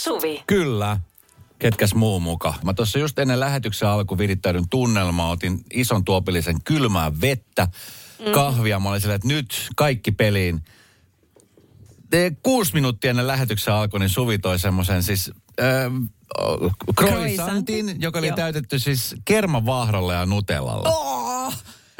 Suvi. Kyllä. Ketkäs muu muka? Mä tuossa just ennen lähetyksen alku virittäydyn tunnelmaa, otin ison tuopillisen kylmää vettä, Mm. kahvia. Mä olin silleen, että nyt kaikki peliin. Eh, Kuusi minuuttia ennen lähetyksen alku, niin Suvi toi semmoisen siis äh, croissantin, joka oli Joo. täytetty siis kermavahralla ja nutellalla. Oh,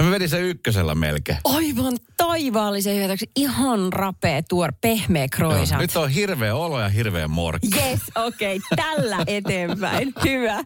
Ja mä vedin sen ykkösellä melkein. aivan taivaallisen hyväksi. Ihan rapea, tuor, pehmeä croissant. Nyt on hirveä olo ja hirveä morkki. Yes, okei, okay, tällä eteenpäin. Hyvä.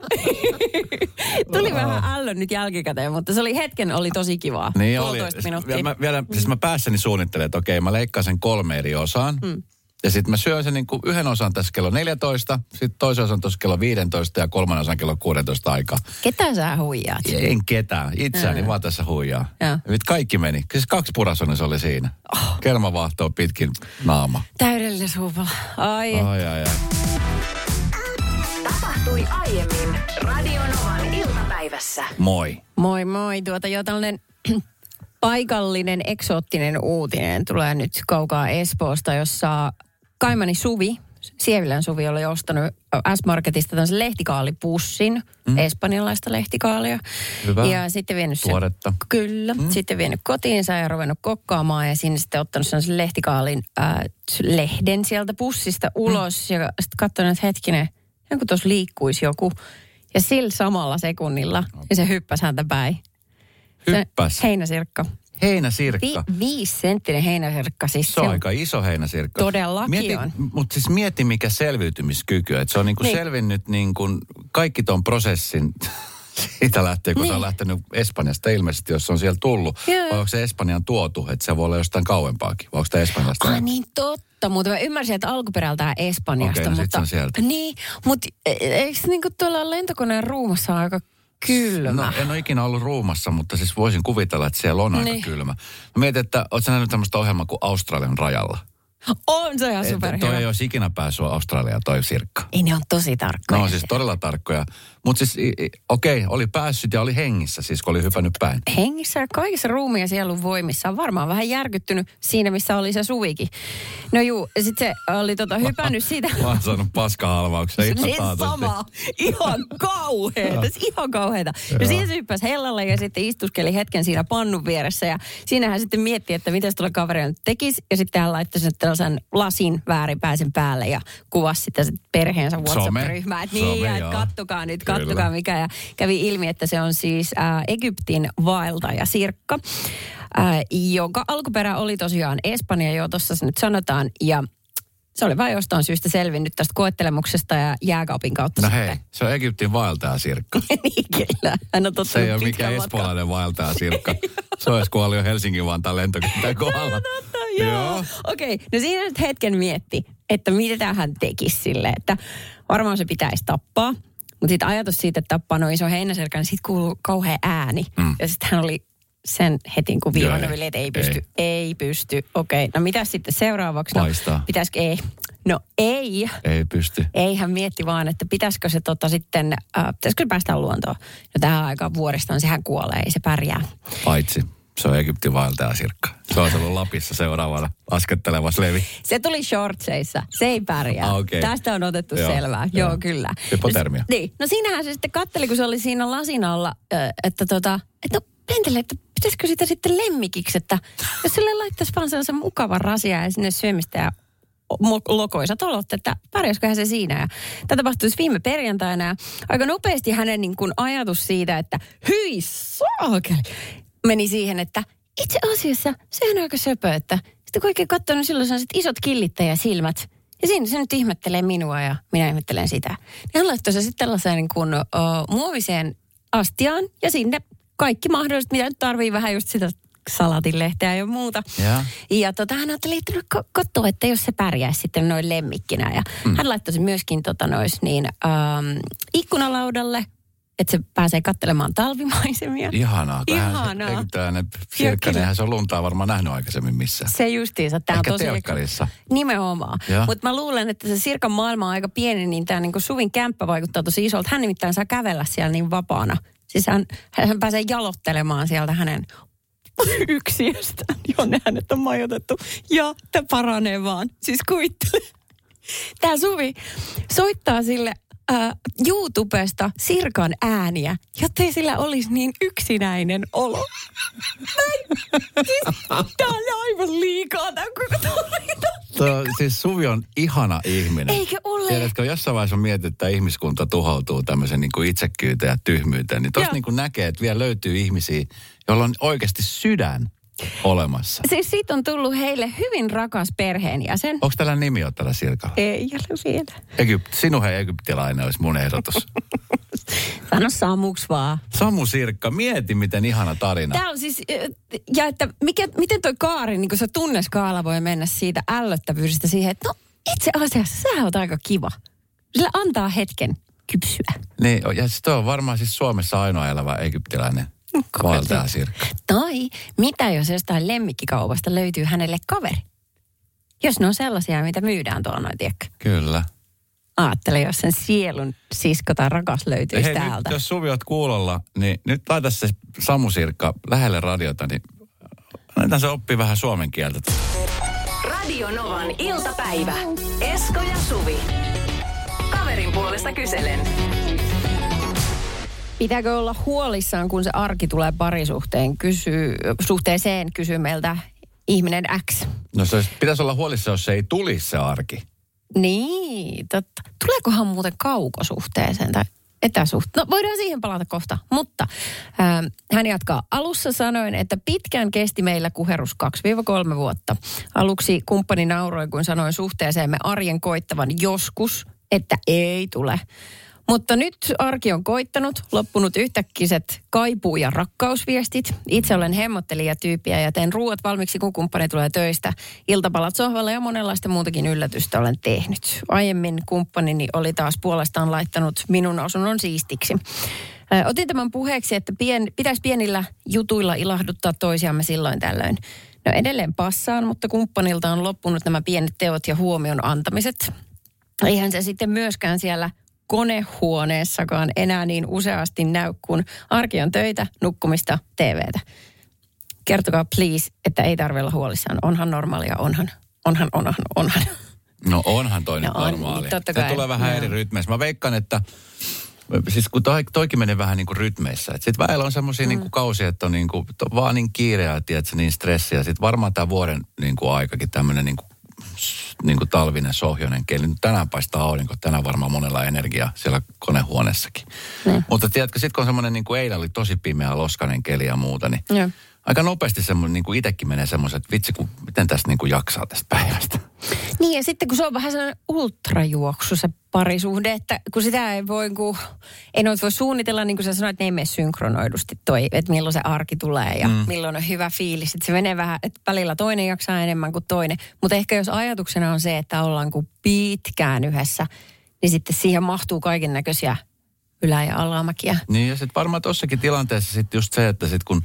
Tuli vähän ällön nyt jälkikäteen, mutta se oli hetken, oli tosi kivaa. Niin oli. Minuuttia. Ja Mä, vielä, siis mä päässäni suunnittelen, että okei, mä leikkaan sen kolme eri osaan. Mm. Ja sitten mä syön sen niin kuin yhden osan tässä kello 14, sitten toisen osan tuossa kello 15 ja kolmannen osan kello 16 aikaa. Ketä sä huijaat? En ketään, itseäni Ää. vaan tässä huijaa. Ja Nyt kaikki meni. Siis kaksi purasonen se oli siinä. Oh. Kelmavahtoa pitkin naama. Täydellinen suupala. Ai, Ai ai ai. Tapahtui aiemmin Radionovan iltapäivässä. Moi. moi moi. Tuota jo tällainen paikallinen eksoottinen uutinen tulee nyt kaukaa Espoosta, jossa Kaimani Suvi, Sievilän Suvi oli ostanut S-Marketista tämmöisen lehtikaalipussin, mm. espanjalaista lehtikaalia. Hyvä. Ja sitten vienyt sen, Tuoretta. Kyllä. Mm. Sitten vienyt kotiinsa ja ruvennut kokkaamaan ja sinne sitten ottanut sellaisen lehtikaalin äh, lehden sieltä pussista ulos mm. ja sitten katsonut, että hetkinen, joku tuossa liikkuisi joku. Ja sillä samalla sekunnilla ja se hyppäsi häntä päin. Se Hyppäs. Heinäsirkka. Heinäsirkka. Vi, viisi senttinen heinäsirkka. Siis Se on aika iso heinäsirkka. Todellakin mieti, on. Mutta siis mieti mikä selviytymiskyky. Että se on niinku Niin. selvinnyt niinku kaikki ton prosessin siitä lähtien, kun niin. se on Niin. lähtenyt Espanjasta ilmeisesti, jos se on siellä tullut. Joo. Vai onko se Espanjan tuotu, että se voi olla jostain kauempaakin? Vai onko tämä Espanjasta? Ah niin totta, mutta mä ymmärsin, että alkuperältään Espanjasta. Okei, no sit mutta, se sieltä. Niin, mutta e- eikö niinku tuolla lentokoneen ruumassa aika kylmä? No en ole ikinä ollut ruumassa, mutta siis voisin kuvitella, että siellä on aika Niin. kylmä. Mä mietin, että ootko sä nähnyt tämmöistä ohjelmaa kuin Australian rajalla? On se ihan superhyvä. toi ei olisi ikinä päässyt Australiaan toi sirkka. Ei ne on tosi tarkkoja. on siis todella tarkkoja. Mutta siis okei, oli päässyt ja oli hengissä siis, kun oli hypännyt päin. hengissä ja kaikissa ruumiin ja sielun voimissa on varmaan vähän järkyttynyt siinä, missä oli se suvikin. No juu, sitten se oli tota hypännyt siitä. Mä oon saanut paskahalvauksen ihan Siis taatusti. sama. Ihan kauheeta. siis ihan kauheeta. No siinä se hyppäsi hellalle ja sitten istuskeli hetken siinä pannun vieressä. Ja siinä hän sitten mietti, että mitä tuolla kaverilla nyt tekisi. Ja sitten hän laittoi sen tällaisen lasin väärinpäisen päälle ja kuvasi sitä sit perheensä WhatsApp-ryhmää. Että niin, Some, ja et kattokaa nyt, Kyllä. kattokaa mikä. Ja kävi ilmi, että se on siis äh, Egyptin vaeltaja Sirkka, äh, jonka alkuperä oli tosiaan Espanja, jo tuossa se nyt sanotaan. Ja se oli vain jostain syystä selvinnyt tästä koettelemuksesta ja jääkaapin kautta No sitten. hei, se on Egyptin vaeltaja sirkka. niin kyllä. Hän on Se ei ole mikään espoolainen vaeltaja sirkka. Se olisi kuollut jo Helsingin Vantaan lentokentän kohdalla. Joo. Okei, okay. no siinä nyt hetken mietti, että mitä hän tekisi sille, että varmaan se pitäisi tappaa. Mutta sitten ajatus siitä, että tappaa noin iso heinäselkä, niin sitten kuuluu kauhea ääni. Mm. Ja sitten hän oli sen heti kun viivannut, ei. että ei pysty, ei, ei pysty. Okei, okay. no mitä sitten seuraavaksi? Paistaa. No, pitäisikö, ei. No ei. Ei pysty. Ei, hän mietti vaan, että pitäisikö se tota sitten, äh, pitäisikö päästä luontoon. No tähän aikaan vuodesta, sehän kuolee, ei se pärjää. Paitsi se on Egyptin vaeltaja sirkka. Se on ollut Lapissa seuraavana laskettelevassa levi. Se tuli shortseissa. Se ei pärjää. Ah, okei. Tästä on otettu Joo, selvää. joo. Joo, kyllä. Hypotermia. No, niin. No siinähän se sitten katteli, kun se oli siinä lasin alla, että tota, että no pentele, että pitäisikö sitä sitten lemmikiksi, että jos sille laittaisi vaan sellaisen mukavan rasia ja sinne syömistä ja lokoisat olot, että pärjäsiköhän se siinä. Ja tämä tapahtui siis viime perjantaina ja aika nopeasti hänen niin kuin ajatus siitä, että hyi saakeli, meni siihen, että itse asiassa sehän on aika söpö, että sitten kun oikein katsoo, niin silloin se on sit isot killittäjäsilmät. Ja siinä se nyt ihmettelee minua ja minä ihmettelen sitä. Niin hän laittoi se sitten tällaiseen niin kuin, o, muoviseen astiaan ja sinne kaikki mahdolliset, mitä nyt tarvii vähän just sitä salatinlehteä ja muuta. Ja. Ja tota, hän ajatteli, että no katsoa, että jos se pärjäisi sitten noin lemmikkinä. Ja mm. hän laittoi sen myöskin tota, nois, niin, ähm, ikkunalaudalle, että se pääsee katselemaan talvimaisemia. Ihanaa. Ihanaa. Se, eikö tällainen Joo, sirkka, kyllä. eihän se on luntaa varmaan nähnyt aikaisemmin missään. Se justiinsa. Tämä Ehkä on tosi telkkarissa. Nimenomaan. Mutta mä luulen, että se Sirkan maailma on aika pieni, niin tämä niinku Suvin kämppä vaikuttaa tosi isolta. Hän nimittäin saa kävellä siellä niin vapaana. Siis hän, hän pääsee jalottelemaan sieltä hänen yksiöstään, jonne hänet on majoitettu. Ja tämä paranee vaan. Siis kuvittele. Tämä Suvi soittaa sille äh, YouTubesta Sirkan ääniä, jottei sillä olisi niin yksinäinen olo. Tämä on aivan liikaa tämä koko. Tuo, siis Suvi on ihana ihminen. Eikö ole? Tiedätkö, jossain vaiheessa on mietitty, että ihmiskunta tuhoutuu tämmöisen niin kuin itsekkyyteen ja tyhmyyteen. Niin tuossa niin näkee, että vielä löytyy ihmisiä, joilla on oikeasti sydän olemassa. Siis siitä on tullut heille hyvin rakas perheenjäsen. Onko tällä nimi on tällä Sirkalla? Ei ole vielä. Egypt, sinuhe egyptilainen olisi mun ehdotus. Sano Samuks vaan. Samu Sirkka, mieti miten ihana tarina. Tämä on siis, ja että mikä, miten toi kaari, niin kuin se tunneskaala voi mennä siitä ällöttävyydestä siihen, että no itse asiassa sä oot aika kiva. Sillä antaa hetken kypsyä. Niin, ja siis toi on varmaan siis Suomessa ainoa elävä egyptiläinen valtaja Sirkka. Tai mitä jos jostain lemmikkikaupasta löytyy hänelle kaveri? Jos ne on sellaisia, mitä myydään tuolla noin, tiedätkö? Kyllä. Aattele, jos sen sielun sisko tai rakas löytyisi Hei, täältä. nyt, jos Suvi oot kuulolla, niin nyt laita se Samu Sirkka lähelle radiota, niin annetaan se oppii vähän suomen kieltä. Radio Novan iltapäivä. Esko ja Suvi. Kaverin puolesta kyselen. Pitääkö olla huolissaan, kun se arki tulee parisuhteen kysy, suhteeseen, kysyy meiltä ihminen X. No se pitäisi olla huolissa, jos se ei tulisi se arki. Niin, totta. Tuleekohan muuten kaukosuhteeseen tai etäsuhteeseen? No voidaan siihen palata kohta. Mutta ähm, hän jatkaa. Alussa sanoin, että pitkään kesti meillä kuherus 2-3 vuotta. Aluksi kumppani nauroi, kun sanoin suhteeseemme arjen koittavan joskus, että ei tule. Mutta nyt arki on koittanut, loppunut yhtäkkiset kaipuu- ja rakkausviestit. Itse olen hemmottelijatyyppiä ja teen ruuat valmiiksi, kun kumppani tulee töistä. Iltapalat sohvalle ja monenlaista muutakin yllätystä olen tehnyt. Aiemmin kumppanini oli taas puolestaan laittanut minun asunnon siistiksi. Otin tämän puheeksi, että pien, pitäisi pienillä jutuilla ilahduttaa toisiamme silloin tällöin. No edelleen passaan, mutta kumppanilta on loppunut nämä pienet teot ja huomion antamiset. Eihän se sitten myöskään siellä konehuoneessakaan enää niin useasti näy, kun arki on töitä, nukkumista, TVtä. Kertokaa please, että ei tarvitse olla huolissaan. Onhan normaalia, onhan, onhan, onhan, onhan. No onhan toi No nyt on, normaali. totta Se kai. tulee vähän Joo. eri rytmeissä. Mä veikkaan, että siis kun toi, toikin menee vähän niin kuin rytmeissä. Sitten välillä on semmoisia mm. niin kausia, että on niin kuin, to- vaan niin kiireä, tiedätkö, niin stressiä. Sitten varmaan tämä vuoden niin kuin aikakin tämmöinen niin kuin, niin kuin talvinen sohjoinen keli. Nyt tänään paistaa aurinko, tänään varmaan monella energiaa siellä konehuoneessakin. Niin. Mutta tiedätkö, sitten kun on semmoinen niin kuin eilen oli tosi pimeä, loskainen keli ja muuta, niin Joo. Aika nopeasti semmoinen, niin kuin itsekin menee semmoisen, että vitsi, kun, miten tästä niin kuin jaksaa tästä päivästä. Niin ja sitten kun se on vähän sellainen ultrajuoksu se parisuhde, että kun sitä ei voi, kun, ei noita voi suunnitella, niin kuin sä sanoit, että ne ei mene synkronoidusti toi, että milloin se arki tulee ja mm. milloin on hyvä fiilis. Että se menee vähän, että välillä toinen jaksaa enemmän kuin toinen. Mutta ehkä jos ajatuksena on se, että ollaan kuin pitkään yhdessä, niin sitten siihen mahtuu kaiken näköisiä ylä- ja alamäkiä. Niin ja sitten varmaan tuossakin tilanteessa sitten just se, että sitten kun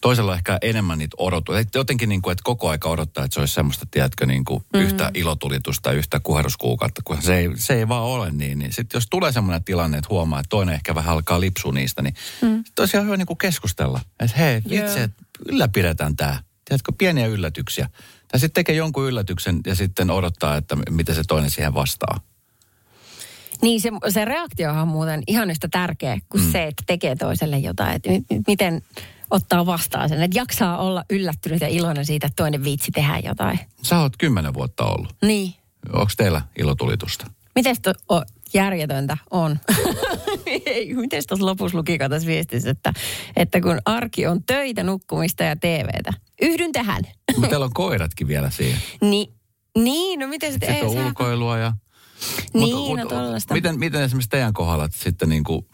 toisella ehkä enemmän niitä että jotenkin niin kuin, että koko aika odottaa, että se olisi semmoista, tiedätkö, niin kuin mm. yhtä ilotulitusta, yhtä kuheruskuukautta, kun se ei, se ei vaan ole niin. niin sitten jos tulee semmoinen tilanne, että huomaa, että toinen ehkä vähän alkaa lipsua niistä, niin mm. tosiaan hyvä niin kuin keskustella. Että hei, että ylläpidetään tämä. Tiedätkö, pieniä yllätyksiä. Tai sitten tekee jonkun yllätyksen ja sitten odottaa, että miten se toinen siihen vastaa. Niin se, se reaktiohan on muuten ihan yhtä tärkeä kuin mm. se, että tekee toiselle jotain. Että mi- mi- miten ottaa vastaan sen, että jaksaa olla yllättynyt ja iloinen siitä, että toinen viitsi tehdä jotain. Sä oot kymmenen vuotta ollut. Niin. Onko teillä ilotulitusta? Miten to, o, järjetöntä on? Miten tuossa lopussa lukikaan tässä viestissä, että, että kun arki on töitä, nukkumista ja TVtä. Yhdyn tähän. Mutta teillä on koiratkin vielä siihen. Ni, niin, no miten sitten... Sitten on ulkoilua ja... Niin, no tollaista. miten, miten esimerkiksi teidän kohdalla sitten niin kuin,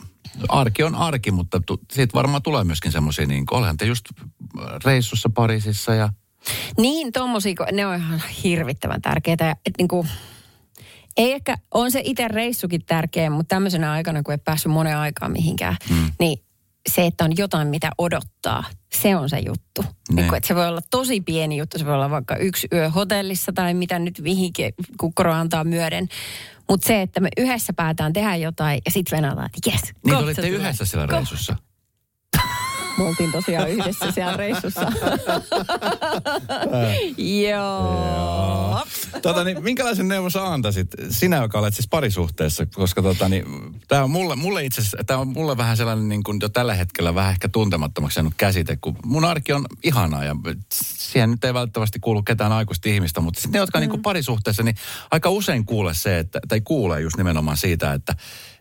arki on arki, mutta tu, siitä varmaan tulee myöskin semmoisia, niin kuin, olehan te just reissussa Pariisissa ja... Niin, tommosia, ne on ihan hirvittävän tärkeitä. Et niinku, ei ehkä, on se itse reissukin tärkeä, mutta tämmöisenä aikana, kun ei päässyt monen aikaan mihinkään, mm. niin se, että on jotain, mitä odottaa, se on se juttu. Ne. Niin kun, että se voi olla tosi pieni juttu, se voi olla vaikka yksi yö hotellissa tai mitä nyt mihinkin kukkaro antaa myöden. Mutta se, että me yhdessä päätään tehdä jotain ja sitten venataan, että jes, Niin olitte yhdessä siellä reissussa. Me oltiin tosiaan yhdessä siellä reissussa. Joo. tota, niin, minkälaisen neuvon sä antaisit, sinä joka olet siis parisuhteessa, koska tota, niin, tämä on mulle, mulle itse tämä on mulle vähän sellainen niin kuin jo tällä hetkellä vähän ehkä tuntemattomaksi jäänyt käsite, kun mun arki on ihanaa ja siihen nyt ei välttämättä kuulu ketään aikuista ihmistä, mutta sitten ne, jotka mm. niin kuin parisuhteessa, niin aika usein kuule se, että, tai kuulee just nimenomaan siitä, että,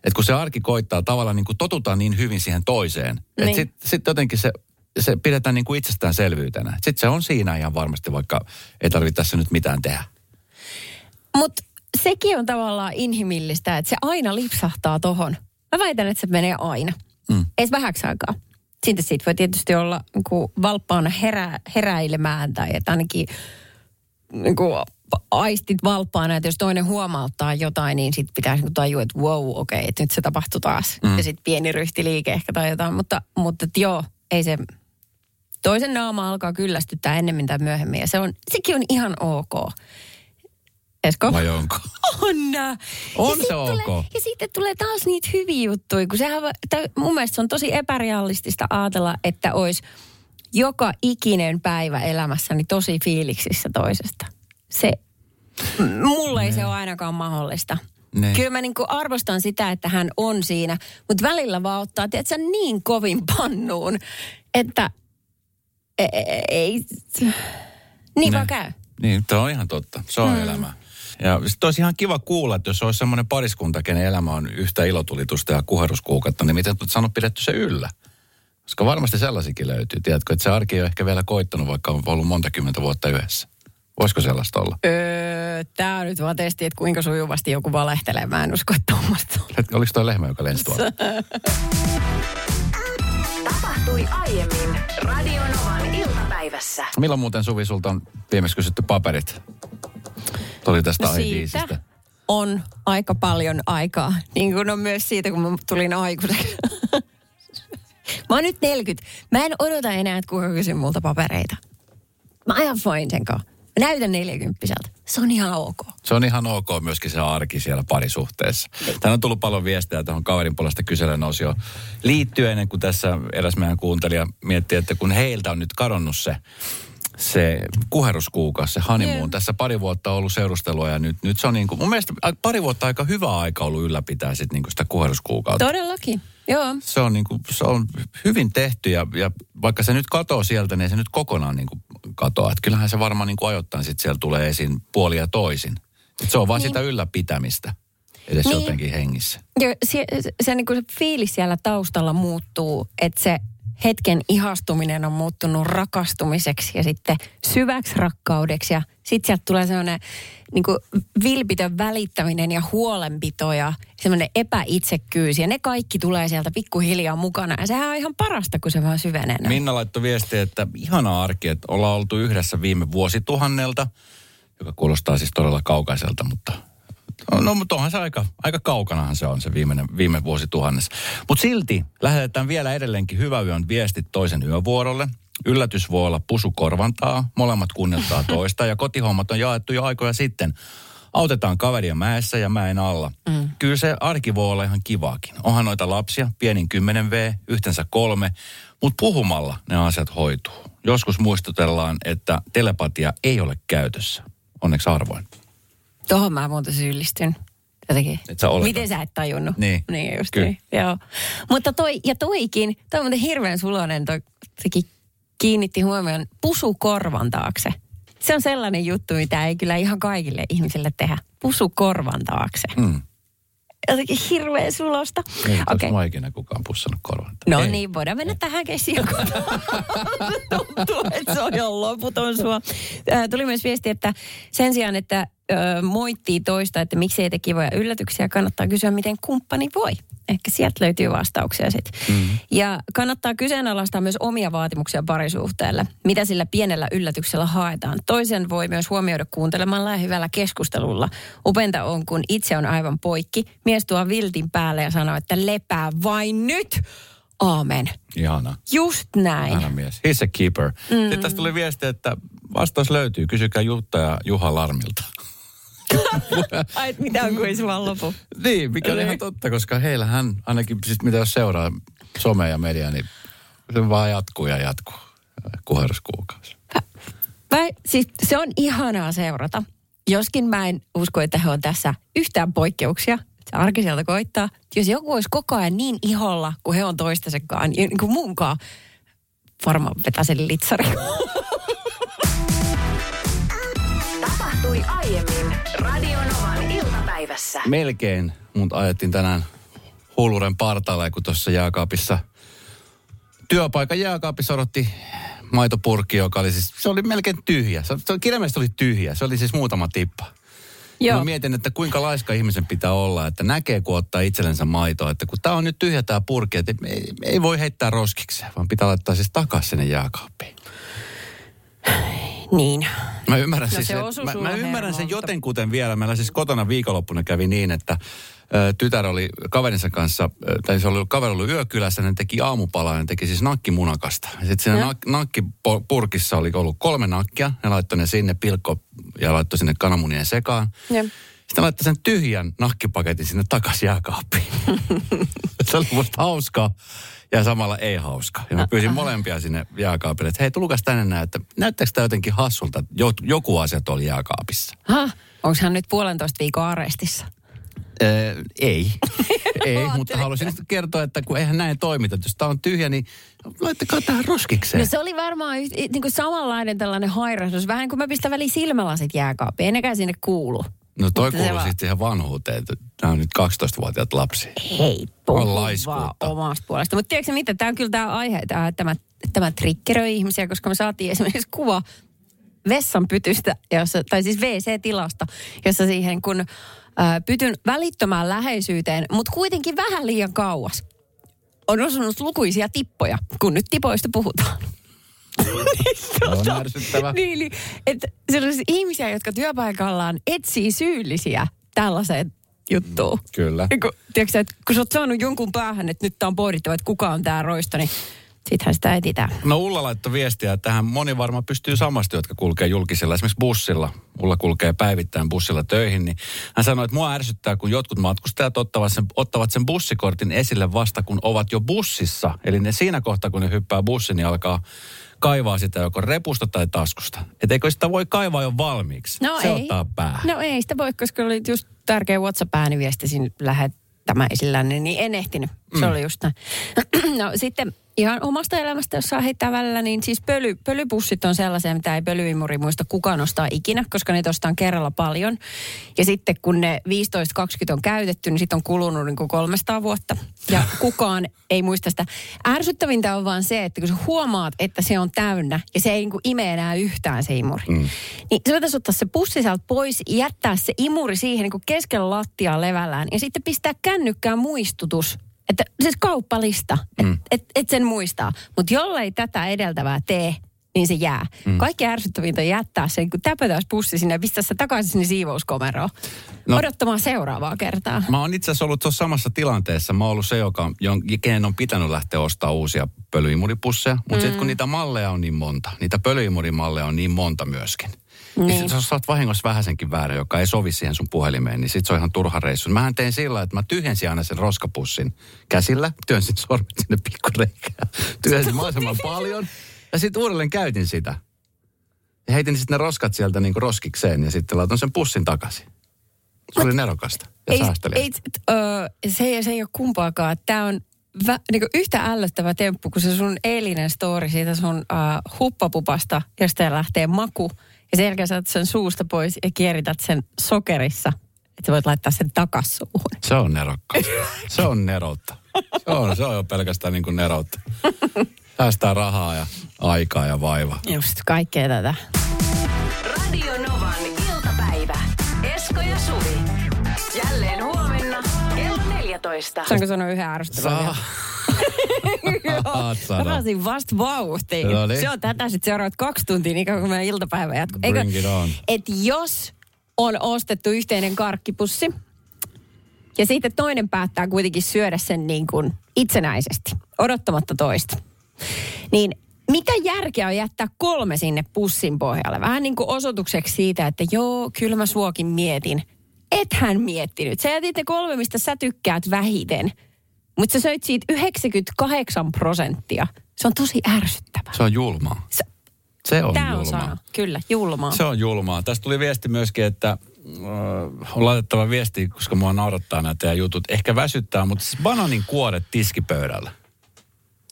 että kun se arki koittaa tavallaan niin kuin totutaan niin hyvin siihen toiseen, niin. että sitten sit jotenkin se se pidetään niin kuin itsestäänselvyytenä. Sitten se on siinä ihan varmasti, vaikka ei tarvitse tässä nyt mitään tehdä. Mutta sekin on tavallaan inhimillistä, että se aina lipsahtaa tohon. Mä väitän, että se menee aina. Mm. Ei vähäksi aikaa. Sitten siitä voi tietysti olla niin valppaana herä, heräilemään tai että ainakin niin kuin, aistit valppaana, että jos toinen huomauttaa jotain, niin sitten pitäisi niin tajua, että wow, okei, okay, että nyt se tapahtuu taas. Mm. Ja sitten pieni ryhtiliike ehkä tai jotain, mutta, mutta joo, ei se, toisen naama alkaa kyllästyttää ennemmin tai myöhemmin ja se on, sekin on ihan ok. Esko? Vai onko? On. On se ok. Tulee, ja sitten tulee taas niitä hyviä juttuja, kun sehän, mun mielestä se on tosi epärealistista ajatella, että olisi joka ikinen päivä elämässäni tosi fiiliksissä toisesta. Se, mulle ei se ole ainakaan mahdollista. Ne. Kyllä mä niinku arvostan sitä, että hän on siinä, mutta välillä vaan ottaa, tiedätkö, niin kovin pannuun, että e, e, e, ei, niin ne. vaan käy. Niin, tämä on ihan totta. Se on mm. elämä. Ja sitten olisi ihan kiva kuulla, että jos olisi semmoinen pariskunta, kenen elämä on yhtä ilotulitusta ja kuheruskuukautta, niin miten olet sanonut pidetty se yllä? Koska varmasti sellaisikin löytyy. Tiedätkö, että se arki ole ehkä vielä koittanut, vaikka on ollut monta kymmentä vuotta yhdessä. Voisiko sellaista olla? Öö, tämä on nyt vaan testi, että kuinka sujuvasti joku valehtelee. Mä en usko, että tuommoista Oliko toi lehmä, joka lensi tuolla? Tapahtui aiemmin Radionovan iltapäivässä. Milloin muuten Suvi sulta on viimeksi kysytty paperit? Tuli tästä no siitä on aika paljon aikaa. Niin kuin on myös siitä, kun mä tulin aikuiseksi. mä oon nyt 40. Mä en odota enää, että kuka kysyy multa papereita. Mä ajan fine sen kanssa. Näytän 40 Se on ihan ok. Se on ihan ok myöskin se arki siellä parisuhteessa. Tänään on tullut paljon viestejä tuohon kaverin puolesta kyselen osio liittyen, ennen kuin tässä eräs meidän kuuntelija mietti, että kun heiltä on nyt kadonnut se se kuheruskuukausi, se honeymoon. Yeah. Tässä pari vuotta on ollut seurustelua ja nyt, nyt se on niin kuin, mun mielestä pari vuotta aika hyvä aika ollut ylläpitää sit niin kuin sitä kuheruskuukautta. Todellakin, joo. Se on, niin kuin, se on hyvin tehty ja, ja vaikka se nyt katoo sieltä, niin se nyt kokonaan niin kuin katoa. Että kyllähän se varmaan niin kuin ajoittain sitten siellä tulee esiin puolia toisin. Et se on vaan niin. sitä ylläpitämistä edes niin. jotenkin hengissä. Ja se, se, se, niin kuin se fiilis siellä taustalla muuttuu, että se hetken ihastuminen on muuttunut rakastumiseksi ja sitten syväksi rakkaudeksi. Ja sitten sieltä tulee sellainen niin vilpitön välittäminen ja huolenpito ja semmoinen epäitsekkyys. Ja ne kaikki tulee sieltä pikkuhiljaa mukana. Ja sehän on ihan parasta, kun se vaan syvenee. Minna laittoi viestiä, että ihana arki, että ollaan oltu yhdessä viime vuosituhannelta, joka kuulostaa siis todella kaukaiselta, mutta No, no mutta onhan se aika, aika kaukanahan se on se viimeinen, viime vuosituhannes. Mutta silti lähetetään vielä edelleenkin hyvä yön viestit toisen yövuorolle. Yllätys voi olla pusu korvantaa, molemmat kunnioittaa toista ja kotihommat on jaettu jo aikoja sitten. Autetaan kaveria mäessä ja mäen alla. Mm. Kyllä se arki voi olla ihan kivaakin. Onhan noita lapsia, pienin 10 V, yhteensä kolme, mutta puhumalla ne asiat hoituu. Joskus muistutellaan, että telepatia ei ole käytössä. Onneksi arvoin. Tuohon mä muuten syyllistyn. Jotenkin. Et sä Miten sä et tajunnut? Niin. Niin just Kyllä. niin. Joo. Mutta toi, ja toikin, toi on muuten hirveän sulonen, toi, sekin kiinnitti huomioon pusu korvan taakse. Se on sellainen juttu, mitä ei kyllä ihan kaikille ihmisille tehdä. Pusu korvan taakse. Mm. Jotenkin hirveän sulosta. Ei okay. mä ikinä kukaan pussannut korvan. No ei. niin, voidaan mennä ei. tähän kessiin. Tuntuu, että se on jo loputon sua. Tuli myös viesti, että sen sijaan, että moittii toista, että miksi ei tee kivoja yllätyksiä, kannattaa kysyä, miten kumppani voi. Ehkä sieltä löytyy vastauksia sitten. Mm-hmm. Ja kannattaa kyseenalaistaa myös omia vaatimuksia parisuhteelle. Mitä sillä pienellä yllätyksellä haetaan. Toisen voi myös huomioida kuuntelemalla ja hyvällä keskustelulla. Upenta on, kun itse on aivan poikki. Mies tuo viltin päälle ja sanoo, että lepää vain nyt. Aamen. Ihana. Just näin. Ihana mies. He's a keeper. Mm. Sitten tästä tuli viesti, että vastaus löytyy. Kysykää Jutta ja Juha Larmilta. Ai, mitä on kuin vaan lopu. niin, mikä on ihan totta, koska heillähän ainakin, siis mitä jos seuraa somea ja media, niin se vaan jatkuu ja jatkuu. Kuheruskuukausi. Vai, siis se on ihanaa seurata. joskin mä en usko, että he on tässä yhtään poikkeuksia. Se arki sieltä koittaa. Jos joku olisi koko ajan niin iholla, kuin he on toistaisekaan, niin kuin munkaan, varmaan vetää sen litsari. Iltapäivässä. Melkein mut ajettiin tänään hulluuden partaalle, kun tuossa jääkaapissa, työpaikan jääkaapissa odotti maitopurkki, joka oli siis, se oli melkein tyhjä. Se, se kirjaimellisesti oli tyhjä, se oli siis muutama tippa. Joo. Mä mietin, että kuinka laiska ihmisen pitää olla, että näkee, kun ottaa itsellensä maitoa, että kun tää on nyt tyhjä tää purkki, että ei, ei voi heittää roskikseen, vaan pitää laittaa siis takaisin sinne jääkaappiin. Niin. Mä ymmärrän, No siis, se mä, mä ymmärrän hermoon, sen jotenkuten vielä. Meillä siis kotona viikonloppuna kävi niin, että ö, tytär oli kaverinsa kanssa, ö, tai se oli kaveri ollut yökylässä, ne teki aamupalaa, ne teki siis nakkimunakasta. Sitten siinä nak, nakkipurkissa oli ollut kolme nakkia, ne laittoi ne sinne pilkko ja laittoi sinne kananmunien sekaan. Ja. Sitten laittoi sen tyhjän nakkipaketin sinne takaisin jääkaappiin. se oli musta hauskaa ja samalla ei hauskaa. Ja mä pyysin molempia sinne jääkaapille, että hei, tulukas tänne näin, että näyttääkö tämä jotenkin hassulta, että jo- joku asia oli jääkaapissa. Ha, onko hän nyt puolentoista viikon arestissa? Ee, ei, ei, mutta haluaisin kertoa, että kun eihän näin toimita. Jos tämä on tyhjä, niin laittakaa tähän roskikseen. No se oli varmaan yht, niin kuin samanlainen tällainen hairahdus. Vähän kuin mä pistän väliin silmälasit jääkaappiin. Ei nekään sinne kuulu. No toi Mutta kuuluu sitten ihan vanhuuteen, että nämä on nyt 12-vuotiaat lapsi. Hei, puhu vaan omasta puolesta. Mutta tiedätkö mitä, tämä on kyllä tämä aihe, tämä, tämä, tämä triggeröi ihmisiä, koska me saatiin esimerkiksi kuva vessanpytystä, jossa, tai siis WC-tilasta, jossa siihen kun ää, pytyn välittömään läheisyyteen, mutta kuitenkin vähän liian kauas, on osunut lukuisia tippoja, kun nyt tipoista puhutaan. Se on ärsyttävä. Niin, niin että sellaisia ihmisiä, jotka työpaikallaan etsii syyllisiä tällaiseen juttuun. Kyllä. Niin kun, tiedätkö, että kun sä oot saanut jonkun päähän, että nyt tää on pohdittava, että kuka on tää roisto, niin sittenhän sitä etsitään. No Ulla laittoi viestiä, että tähän moni varmaan pystyy samasta, jotka kulkee julkisella, esimerkiksi bussilla. Ulla kulkee päivittäin bussilla töihin, niin hän sanoi, että mua ärsyttää, kun jotkut matkustajat ottavat sen, ottavat sen bussikortin esille vasta, kun ovat jo bussissa. Eli ne siinä kohtaa, kun ne hyppää bussin, niin alkaa kaivaa sitä joko repusta tai taskusta. Et eikö sitä voi kaivaa jo valmiiksi? No Se ei. ottaa päähän. No ei sitä voi, koska oli just tärkeä WhatsApp-ääniviesti siinä lähettämä esillänne, niin en ehtinyt. Se Mm. oli just näin. no sitten ihan omasta elämästä, jos saa heittää välillä, niin siis pöly, pölypussit on sellaisia, mitä ei pölyimuri muista kukaan ostaa ikinä, koska niitä ostaa kerralla paljon. Ja sitten kun ne 15-20 on käytetty, niin sitten on kulunut niin kuin 300 vuotta. Ja kukaan ei muista sitä. Ärsyttävintä on vaan se, että kun sä huomaat, että se on täynnä ja se ei niin kuin ime enää yhtään se imuri. Mm. Niin se pitäisi ottaa se pussi sieltä pois, jättää se imuri siihen niin kuin keskellä lattiaa levällään ja sitten pistää kännykkään muistutus, että siis kauppalista, että mm. et, et sen muistaa. Mutta jollei tätä edeltävää tee, niin se jää. Mm. Kaikki ärsyttävintä on jättää se, kun täpötäisi pussi sinne ja pistää se takaisin sinne siivouskomeroon. No. Odottamaan seuraavaa kertaa. Mä oon itse asiassa ollut tuossa samassa tilanteessa. Mä oon ollut se, joka, jon- kenen on pitänyt lähteä ostaa uusia pölyimuripusseja. Mutta mm. sitten kun niitä malleja on niin monta, niitä pölyimurimalleja on niin monta myöskin. Niin. Ja sit, jos oot vahingossa vähäsenkin väärä, joka ei sovi siihen sun puhelimeen, niin sit se on ihan turha reissu. Mähän tein sillä, että mä tyhjensin aina sen roskapussin käsillä, työnsin sormet sinne pikkureikään, työnsin mahdollisimman paljon. Ja sitten uudelleen käytin sitä. Ja heitin sitten ne roskat sieltä niin roskikseen ja sitten laitoin sen pussin takaisin. Se oli nerokasta ja ei, ei, ö, se, ei, se ei ole kumpaakaan. Tämä on vä, niin yhtä ällöttävä temppu kuin se sun eilinen story siitä sun uh, huppapupasta, josta lähtee maku. Ja sen jälkeen saat sen suusta pois ja kierität sen sokerissa. Että voit laittaa sen takas suuhun. Se on nerokka. Se on neroutta. Se on, se on jo pelkästään niin kuin neroutta. Säästää rahaa ja aikaa ja vaivaa. Just kaikkea tätä. Radio Novan iltapäivä. Esko ja Suvi. Jälleen huomenna kello 14. Saanko sanoa yhden ärsyttävän Saa. Sanoa. pääsin vasta vauhtiin. No niin. Se on tätä sitten seuraavat kaksi tuntia, niin kuin meidän iltapäivä jatkuu. Bring it on. Et jos on ostettu yhteinen karkkipussi, ja sitten toinen päättää kuitenkin syödä sen niin kuin itsenäisesti, odottamatta toista, niin mitä järkeä on jättää kolme sinne pussin pohjalle? Vähän niin kuin osoitukseksi siitä, että joo, kyllä mä suokin mietin. Ethän miettinyt. Sä jätit ne kolme, mistä sä tykkäät vähiten. Mutta sä söit siitä 98 prosenttia. Se on tosi ärsyttävää. Se on julmaa. Se, Se on Tämä on julmaa. sana. Kyllä, julmaa. Se on julmaa. Tästä tuli viesti myöskin, että äh, on laitettava viesti, koska mua naurattaa nämä teidän jutut. Ehkä väsyttää, mutta siis bananin kuoret tiskipöydällä.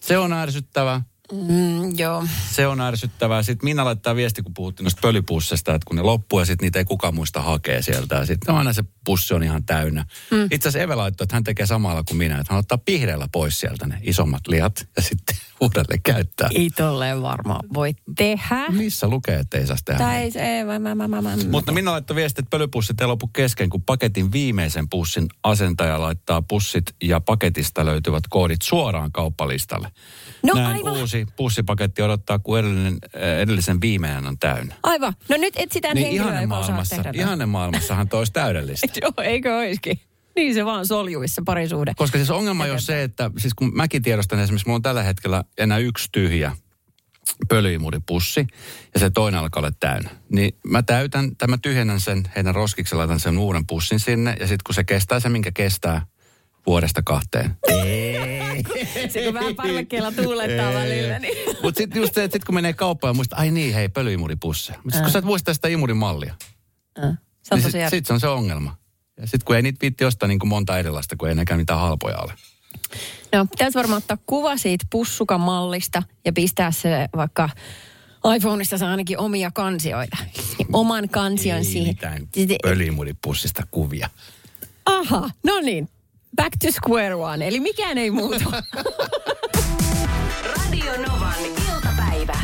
Se on ärsyttävä. Mm, joo. Se on ärsyttävää. Sitten Minna laittaa viesti, kun puhuttiin noista pölypussista, että kun ne loppuu ja sitten niitä ei kukaan muista hakea sieltä. Sitten aina se pussi on ihan täynnä. Mm. Itse asiassa Eve laittoi, että hän tekee samalla kuin minä. Että hän ottaa pihdeellä pois sieltä ne isommat lihat ja sitten uudelleen käyttää. Ei tolleen varmaan voi tehdä. Missä lukee, että ei saa tehdä? Tai näin? ei, se- ei, mä, mä, mä, mä, mä. Mutta minä laittoi viesti, että pölypussit ei lopu kesken, kun paketin viimeisen pussin asentaja laittaa pussit ja paketista löytyvät koodit suoraan kauppalistalle. No Näin aivan. uusi pussipaketti odottaa, kun edellinen, äh, edellisen viimeinen on täynnä. Aivan. No nyt etsitään Niin henkilöä, joka osaa maailmassa, tehdä. ihanne maailmassahan toi olisi täydellistä. Joo, eikö oiskin? Niin se vaan soljuissa parisuhde. Koska siis ongelma on se, että siis kun mäkin tiedostan esimerkiksi, mulla on tällä hetkellä enää yksi tyhjä pölyimuripussi ja se toinen alkaa olla täynnä. Niin mä täytän, tai mä tyhjennän sen heidän roskiksi, laitan sen uuden pussin sinne ja sitten kun se kestää se, minkä kestää vuodesta kahteen. Se kun vähän parvekkeella tuulettaa välillä, niin... Mutta sitten just se, että sit kun menee kauppaan ja muistaa, ai niin, hei, pölyimuripussi. Mutta sitten kun sä et muista sitä Se niin tosi sitten sit se on se ongelma. Ja sitten kun ei niitä viitti ostaa niin kuin monta erilaista, kun ei nekään mitään halpoja ole. No, pitäisi varmaan ottaa kuva siitä pussukamallista ja pistää se vaikka iPhoneista saa ainakin omia kansioita. Oman kansion ei siihen. mitään Sitten- pölyimuripussista kuvia. Aha, no niin. Back to square one, eli mikään ei muutu. Radio Novan iltapäivä.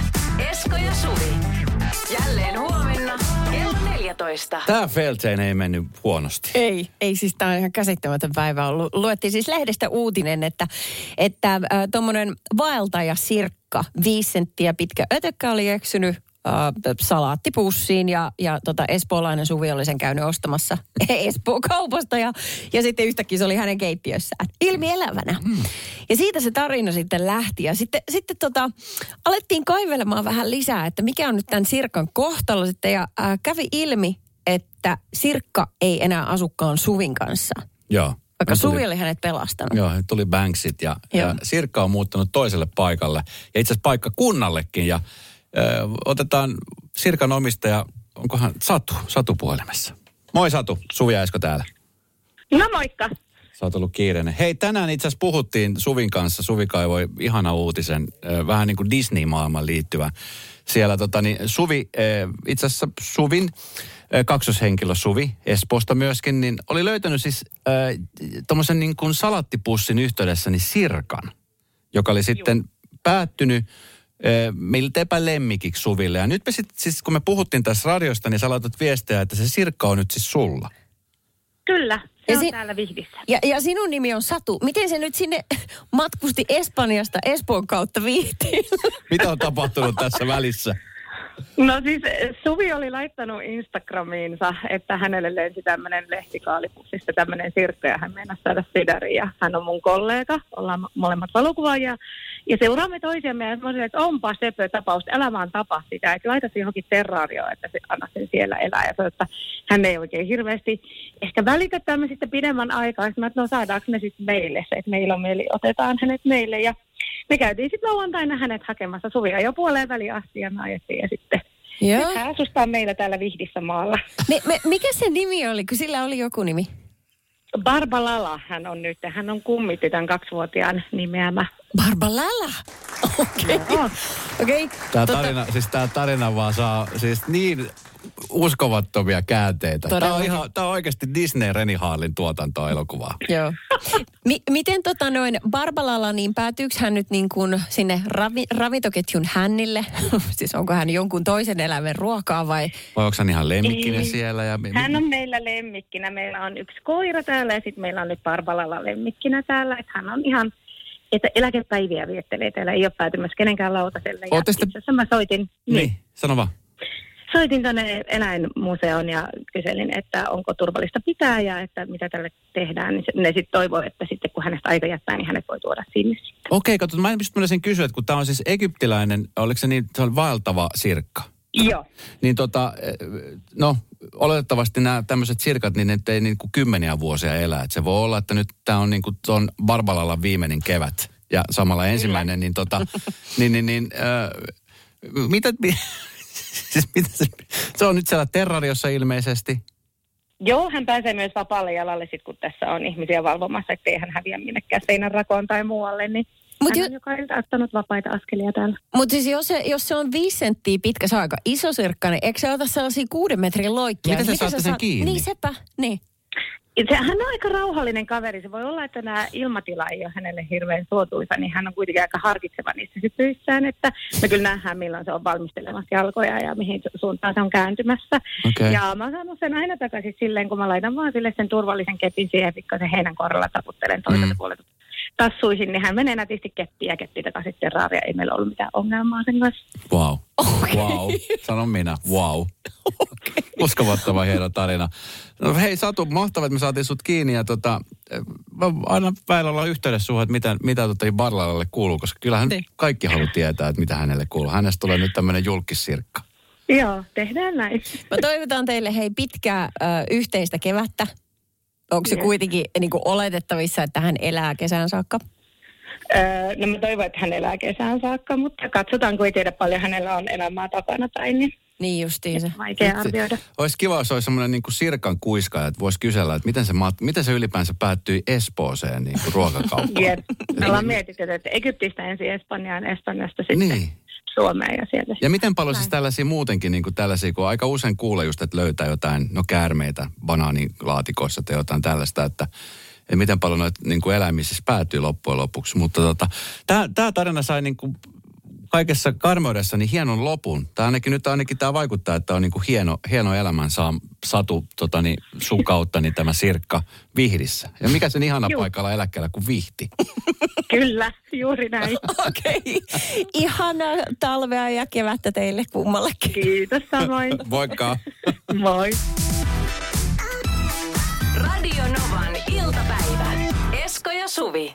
Esko ja Suvi. Jälleen huomenna 14. Tämä Feltsein ei mennyt huonosti. ei, ei siis tämä on ihan käsittämätön päivä ollut. Luettiin siis lehdestä uutinen, että, että äh, tuommoinen vaeltaja Sirkka, viisi senttiä pitkä ötökkä oli eksynyt äh, salaattipussiin ja, ja tota espoolainen Suvi oli sen käynyt ostamassa Espoon kaupasta ja, ja sitten yhtäkkiä se oli hänen keittiössään ilmi elävänä. Mm. Ja siitä se tarina sitten lähti ja sitten, sitten tota, alettiin kaivelemaan vähän lisää, että mikä on nyt tämän Sirkan kohtalo sitten ja äh, kävi ilmi, että Sirkka ei enää asukkaan Suvin kanssa. Joo. Vaikka tuli- Suvi oli hänet pelastanut. Joo, tuli Banksit ja, ja. Sirkka on muuttanut toiselle paikalle. Ja itse asiassa paikka kunnallekin. Ja ö, otetaan Sirkan omistaja, onkohan Satu, Satu puhelimessa. Moi Satu, Suvi ja Esko täällä. No moikka. Sä oot ollut kiireinen. Hei, tänään itse asiassa puhuttiin Suvin kanssa. Suvi kaivoi ihana uutisen, vähän niin kuin Disney-maailman liittyvä. Siellä tota, niin Suvi, itse asiassa Suvin kaksoshenkilö Suvi, Espoosta myöskin, niin oli löytänyt siis tuommoisen niin kuin salattipussin yhteydessä niin Sirkan, joka oli sitten päättynyt ö, milteipä lemmikiksi Suville. Ja nyt me sitten, siis kun me puhuttiin tässä radiosta, niin sä laitat viestejä, että se Sirkka on nyt siis sulla. Kyllä, se Ja on si- täällä Vihdissä. Ja, ja sinun nimi on Satu. Miten se nyt sinne matkusti Espanjasta Espoon kautta viihtiin? Mitä on tapahtunut tässä välissä? No siis eh, Suvi oli laittanut Instagramiinsa, että hänelle lensi tämmöinen lehtikaalipussista tämmöinen sirkka ja hän meinasi saada sidari. Ja hän on mun kollega, ollaan mo- molemmat valokuvaajia. Ja seuraamme toisiamme ja olisin, että onpa sepö tapaus, älä vaan tapa sitä, että laita se johonkin terraarioon, että se anna sen siellä elää. Ja sanoi, että hän ei oikein hirveästi ehkä välitä tämmöisistä pidemmän aikaa. Että no saadaanko me sitten meille se, että meillä on mieli, otetaan hänet meille. Ja me käytiin sitten lauantaina hänet hakemassa Suvia jo puoleen väliin asti ja me ajettiin ja sitten Joo. nyt hän asustaa meillä täällä Vihdissä maalla. Me, me, mikä se nimi oli, kun sillä oli joku nimi? Barbalala hän on nyt, hän on kummitytön kaksivuotiaan nimeämä. Barbalala. Okei. Joo. Okei. Tämä Tota- tarina, siis tämä tarina vaan saa siis niin uskomattomia käänteitä. Tämä on, ihan, tämä on oikeasti Disney Renihaalin tuotantoa elokuvaa. Joo. Mi- miten tota noin Barbalala, niin päätyykö hän nyt niin kuin sinne ravi- ravintoketjun hännille? siis onko hän jonkun toisen eläimen ruokaa vai? Vai onko hän ihan lemmikkinen Ei. siellä? Ja, Hän on meillä lemmikkinä. Meillä on yksi koira täällä ja sitten meillä on nyt Barbalala lemmikkinä täällä. Että hän on ihan, että eläkepäiviä viettelee täällä. Ei ole päätymässä kenenkään lautaselle. Ja Ootte sitten- itse asiassa mä soitin, niin. Niin, sano vaan. soitin tänne eläinmuseoon ja kyselin, että onko turvallista pitää ja että mitä tälle tehdään. Niin ne sitten toivoo, että sitten kun hänestä aika jättää, niin hänet voi tuoda sinne sitten. Okei, katso, mä en pysty sen kysyä, että kun tämä on siis egyptiläinen, oliko se niin, se on vaeltava sirkka? Joo. Niin tota, eh, no oletettavasti nämä tämmöiset sirkat, niin ne ei niin kuin kymmeniä vuosia elää. Et se voi olla, että nyt tämä on niin kuin tuon Barbalalla viimeinen kevät ja samalla ensimmäinen, niin tota, niin, niin, niin äh, Mitä, mi- siis mitä se, se on nyt siellä terrariossa ilmeisesti. Joo, hän pääsee myös vapaalle jalalle sit, kun tässä on ihmisiä valvomassa, ettei hän häviä minnekään seinän rakoon tai muualle, niin Mut hän jo- on joka ilta ottanut vapaita askelia täällä. Mutta siis jos se, jos se on viisi senttiä pitkä, se on aika iso sirkka, niin eikö se ota sellaisia kuuden metrin loikkia? Miten te Mitä saatte sen saat- kiinni? Niin sepä, niin. Itse, hän on aika rauhallinen kaveri. Se voi olla, että tämä ilmatila ei ole hänelle hirveän suotuisa, niin hän on kuitenkin aika harkitseva niissä hypyissään, että me kyllä nähdään, milloin se on valmistelemassa jalkoja ja mihin su- suuntaan se on kääntymässä. Okei. Ja mä oon saanut sen aina takaisin silleen, kun mä laitan vaan sille sen turvallisen kepin siihen, pikkasen heinän korralla taputtelen toiselta Mm. mm. puolelta tassuihin, niin hän menee nätisti keppiä ja keppi takaisin terraaria. Ei meillä ollut mitään ongelmaa sen kanssa. Wow. Wow. Sanon minä. Wow. Uskomattoman hieno tarina. No hei Satu, mahtavaa, että me saatiin sut kiinni ja tota, aina välillä ollaan yhteydessä suhun, että mitä, mitä tota Barlalle kuuluu, koska kyllähän Niin. kaikki haluaa tietää, että mitä hänelle kuuluu. Hänestä tulee nyt tämmöinen julkissirkka. Joo, tehdään näin. Mä toivotan teille hei pitkää ö, yhteistä kevättä. Onko se Yes. kuitenkin niin kuin oletettavissa, että hän elää kesän saakka? Öö, no mä toivon, että hän elää kesään saakka, mutta katsotaan, kun ei tiedä paljon hänellä on elämää takana tai niin Niin justiinsa. vaikea arvioida. Olisi kiva, jos olisi semmoinen niin kuin sirkan kuiska, että voisi kysellä, että miten se, miten se ylipäänsä päättyi Espooseen niin kuin ruokakauppaan. Jep. Me ollaan mietitty, että Egyptistä ensin Espanjaan, Espanjasta sitten Niin. Suomeen ja sieltä. Ja miten paljon siis tällaisia muutenkin, niin kuin tällaisia, kun aika usein kuulee just, että löytää jotain, no käärmeitä banaanilaatikoissa tai jotain tällaista, että, että miten paljon noita niin kuin eläimiä siis päätyy loppujen lopuksi. Mutta tota, tämä tarina sai niin kuin kaikessa karmeudessa niin hienon lopun. Tämä ainakin nyt ainakin tämä vaikuttaa, että on niin kuin hieno, hieno elämän saa Satu tota, niin, sun kautta niin tämä Sirkka Vihdissä. Ja mikä sen ihana Juu. paikalla eläkkeellä kuin Vihti. Kyllä, juuri näin. Okei. Okay. Ihana talvea ja kevättä teille kummallekin. Kiitos samoin. Moikka! Moi. Radio Novan iltapäivä. Esko ja Suvi.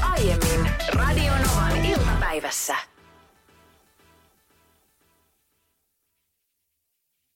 aiemmin Radio Novan iltapäivässä.